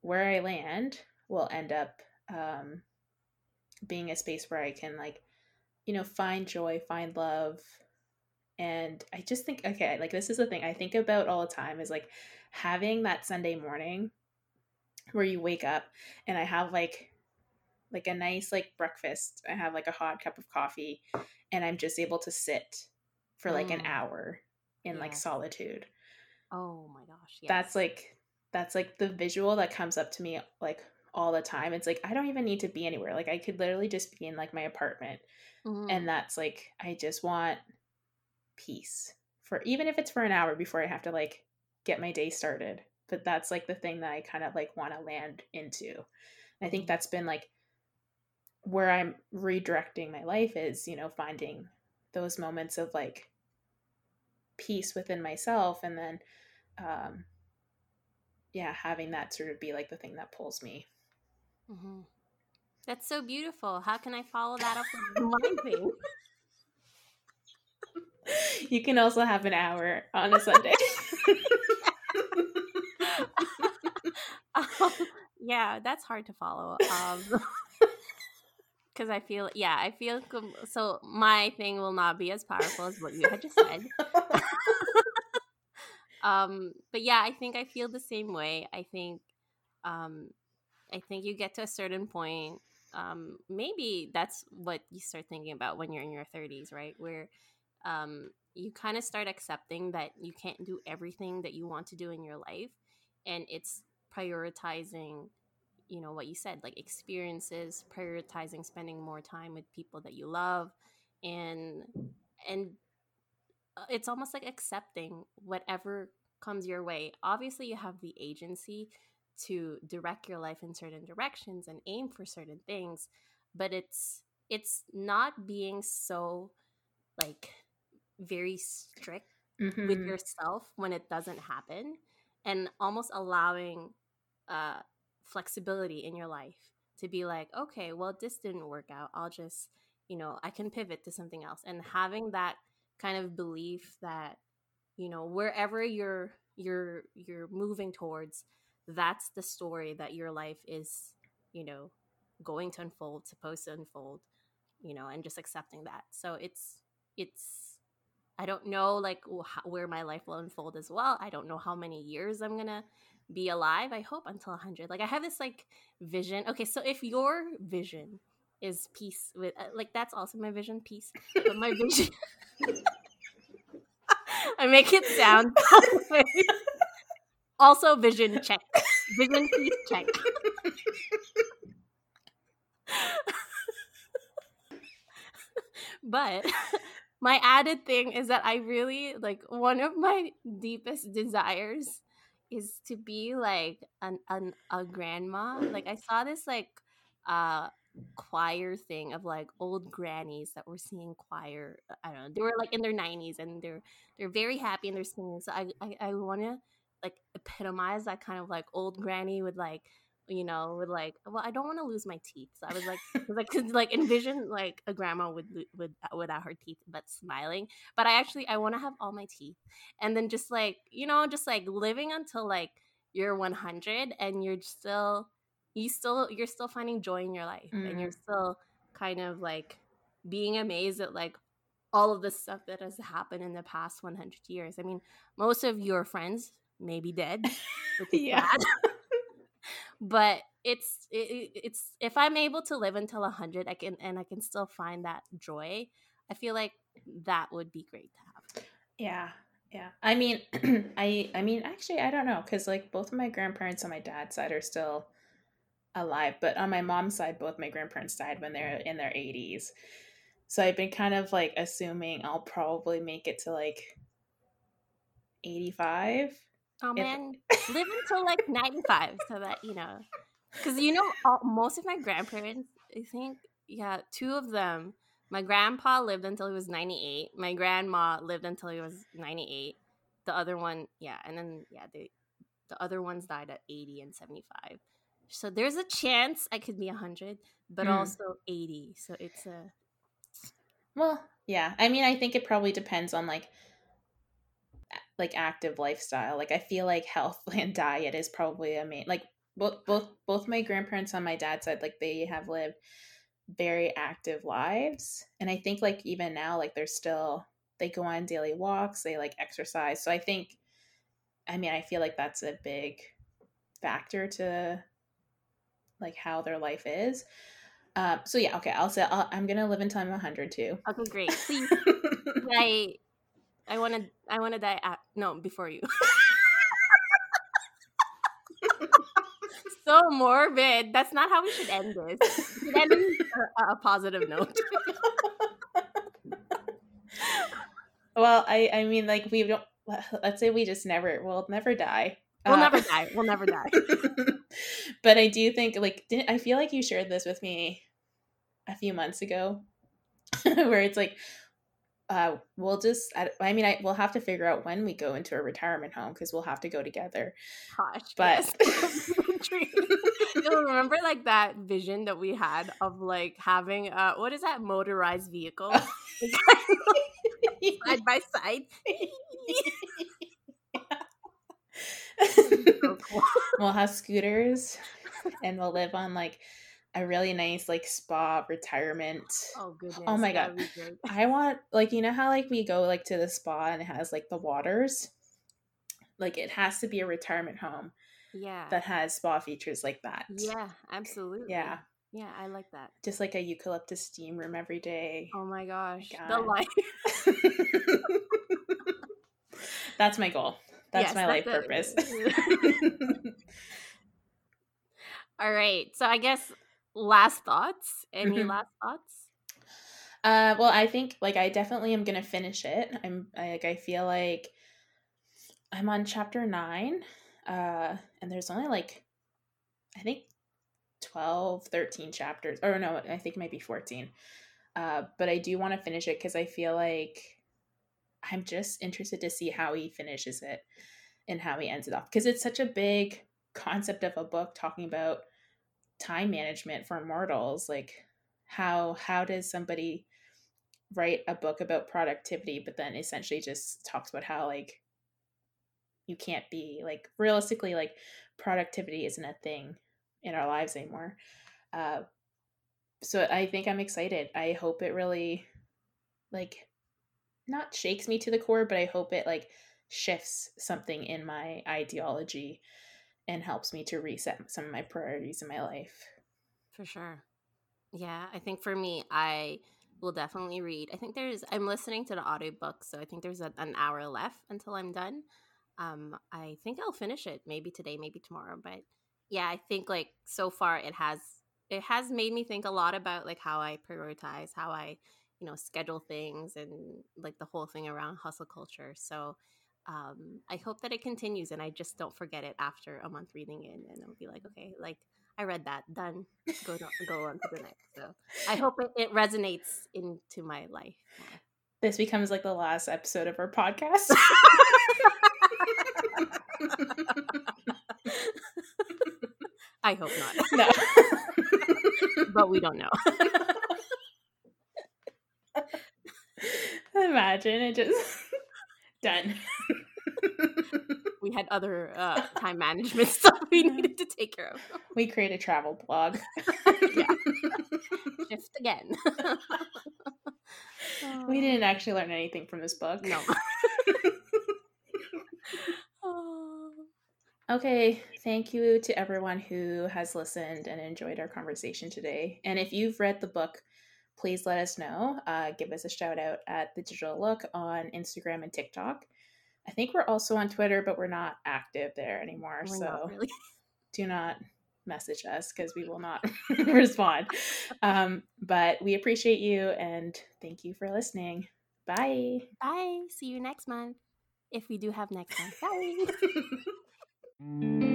where I land will end up um, being a space where I can like, you know, find joy, find love. And I just think, okay, like this is the thing I think about all the time is like having that Sunday morning where you wake up and I have like like a nice like breakfast. I have like a hot cup of coffee and I'm just able to sit for like mm. an hour in yeah. like solitude.
Oh my gosh.
Yes. That's like that's like the visual that comes up to me like all the time. It's like I don't even need to be anywhere. Like I could literally just be in like my apartment. Mm. And that's like I just want peace for even if it's for an hour before I have to like get my day started. But that's like the thing that I kind of like want to land into. And I think that's been like where I'm redirecting my life is, you know, finding those moments of like peace within myself and then um yeah having that sort of be like the thing that pulls me
mm-hmm. that's so beautiful how can i follow that up with my thing (laughs) (laughs)
you can also have an hour on a sunday (laughs)
um, (laughs) yeah that's hard to follow um (laughs) because I feel, yeah, I feel so. My thing will not be as powerful as what you had just said. (laughs) um, but yeah, I think I feel the same way. I think, um, I think you get to a certain point. Um, maybe that's what you start thinking about when you're in your 30s, right? Where um, you kind of start accepting that you can't do everything that you want to do in your life, and it's prioritizing you know what you said like experiences prioritizing spending more time with people that you love and and uh, it's almost like accepting whatever comes your way obviously you have the agency to direct your life in certain directions and aim for certain things but it's it's not being so like very strict mm-hmm. with yourself when it doesn't happen and almost allowing uh flexibility in your life to be like okay well this didn't work out. I'll just you know i can pivot to something else. And having that kind of belief that you know wherever you're you're you're moving towards that's the story that your life is you know going to unfold supposed to unfold you know and just accepting that. So it's it's i don't know like where my life will unfold as well. I don't know how many years i'm gonna be alive. I hope until 100 like i have this like vision. Okay so if your vision is peace with uh, like that's also my vision peace but my vision (laughs) i make it sound (laughs) also vision check. Vision peace check. (laughs) But my added thing is that I really like one of my deepest desires is to be like an, an a grandma. Like I saw this like uh choir thing of like old grannies that were singing choir. I don't know. They were like in their nineties and they're they're very happy and they're singing. So I I, I want to like epitomize that kind of like old granny with like you know, with like, well, I don't want to lose my teeth. So I was like, (laughs) was like, cause like envision like a grandma with with without her teeth but smiling. But I actually I want to have all my teeth, and then just like you know, just like living until like you're 100 and you're still you still you're still finding joy in your life, mm. and you're mm. still kind of like being amazed at like all of the stuff that has happened in the past 100 years. I mean, most of your friends may be dead. (laughs) yeah (laughs) but it's it, it's if i'm able to live until 100 i can and i can still find that joy i feel like that would be great to have.
Yeah yeah. I mean (clears throat) i i mean actually i don't know because like both of my grandparents on my dad's side are still alive but on my mom's side both my grandparents died when they're in their 80s so i've been kind of like assuming i'll probably make it to like 85
Oh man, (laughs) live until like 95 so that, you know, because you know, all, most of my grandparents, I think, yeah, two of them, my grandpa lived until he was 98. My grandma lived until he was 98. The other one, yeah, and then, yeah, they, the other ones died at 80 and 75. So there's a chance I could be 100, but mm. also 80. So it's a.
Well, yeah. I mean, I think it probably depends on like like active lifestyle. Like I feel like health (laughs) and diet is probably a main like both both both my grandparents on my dad's side like they have lived very active lives and I think like even now like they're still they go on daily walks, they like exercise. So I think I mean I feel like that's a big factor to like how their life is. Um, so yeah, okay, I'll say i am gonna live until I'm 100 too.
Okay, great. (laughs) Please, I I want to. I want to die. At, no, before you. (laughs) so morbid. That's not how we should end this. We should end a, a positive note. (laughs)
well, I. I mean, like we don't. Let's say we just never. We'll never die.
We'll uh, never die. We'll never die. (laughs)
but I do think, like, didn't I feel like you shared this with me a few months ago, where it's like uh, we'll just I, I, mean I we'll have to figure out when we go into a retirement home because we'll have to go together.
Gosh, but yes. (laughs) You'll remember like that vision that we had of like having uh what is that motorized vehicle side by side. (laughs)
we'll have scooters and we'll live on like a really nice like spa retirement.
Oh, oh goodness.
Oh my god. I want like you know how like we go like to the spa and it has like the waters? Like it has to be a retirement home.
Yeah.
That has spa features like that.
Yeah, absolutely.
Yeah.
Yeah, I like that.
Just like a eucalyptus steam room every day.
Oh my gosh. Oh my
the life. (laughs) That's my goal. That's yes, my life purpose. (laughs)
All right. So I guess last thoughts? Any mm-hmm. last thoughts?
Uh, well, I think like I definitely am gonna finish it. I'm I, like I feel like I'm on chapter nine, uh, and there's only like I think 12, 13 chapters. Or no, I think it might be 14. Uh, but I do want to finish it because I feel like I'm just interested to see how he finishes it and how he ends it off. Because it's such a big concept of a book talking about time management for mortals. Like how how does somebody write a book about productivity, but then essentially just talks about how like you can't be like realistically like productivity isn't a thing in our lives anymore. Uh, so I think I'm excited. I hope it really like not shakes me to the core, but I hope it like shifts something in my ideology and helps me to reset some of my priorities in my life.
For sure. Yeah, I think for me, I will definitely read. I think there's, I'm listening to the audiobook, so I think there's a, an hour left until I'm done. Um, I think I'll finish it maybe today, maybe tomorrow. But yeah, I think like so far it has, it has made me think a lot about like how I prioritize, how I, you know, schedule things and like the whole thing around hustle culture. So um, I hope that it continues and I just don't forget it after a month reading it and I'll be like, okay, like I read that, done. Go to, go on to the next. So I hope it, it resonates into my life.
This becomes like the last episode of our podcast. (laughs)
I hope not. No. (laughs) but we don't know. (laughs)
Imagine it just done (laughs)
we had other uh, (laughs) time management stuff we needed to take care of.
We create a travel blog. (laughs)
yeah. Shift again.
we didn't actually learn anything from this book.
No.
Okay, thank you to everyone who has listened and enjoyed our conversation today. And if you've read the book, please let us know. Uh, give us a shout out at the DigitaLook on Instagram and TikTok. I think we're also on Twitter, but we're not active there anymore. We're so not really. (laughs) do not message us because we will not (laughs) respond. Um, but we appreciate you and thank you for listening. Bye.
Bye. See you next month. If we do have next month. Bye. (laughs)